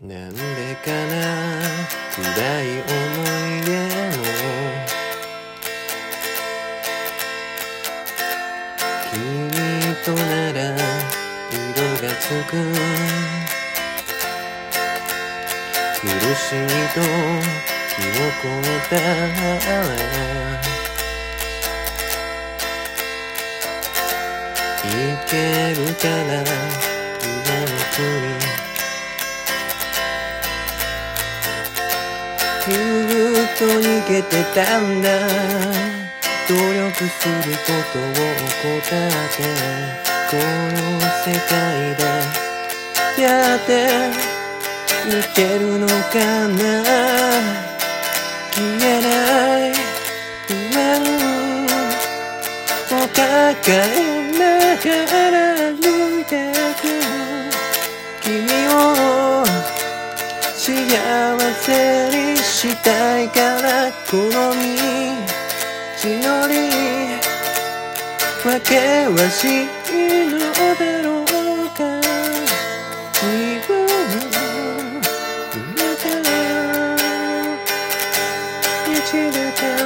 なんでかな？暗い思い出も君となら色がつく。苦しいと気をこったいけるから今の国ずっと逃げてたんだ。努力することを怠ってこの世界でやっていけるのかな。消えない。不安を抱えながら歩いてく。君を幸せにしたいからこの道のりわけはしいのだろうか自分を埋めた一度か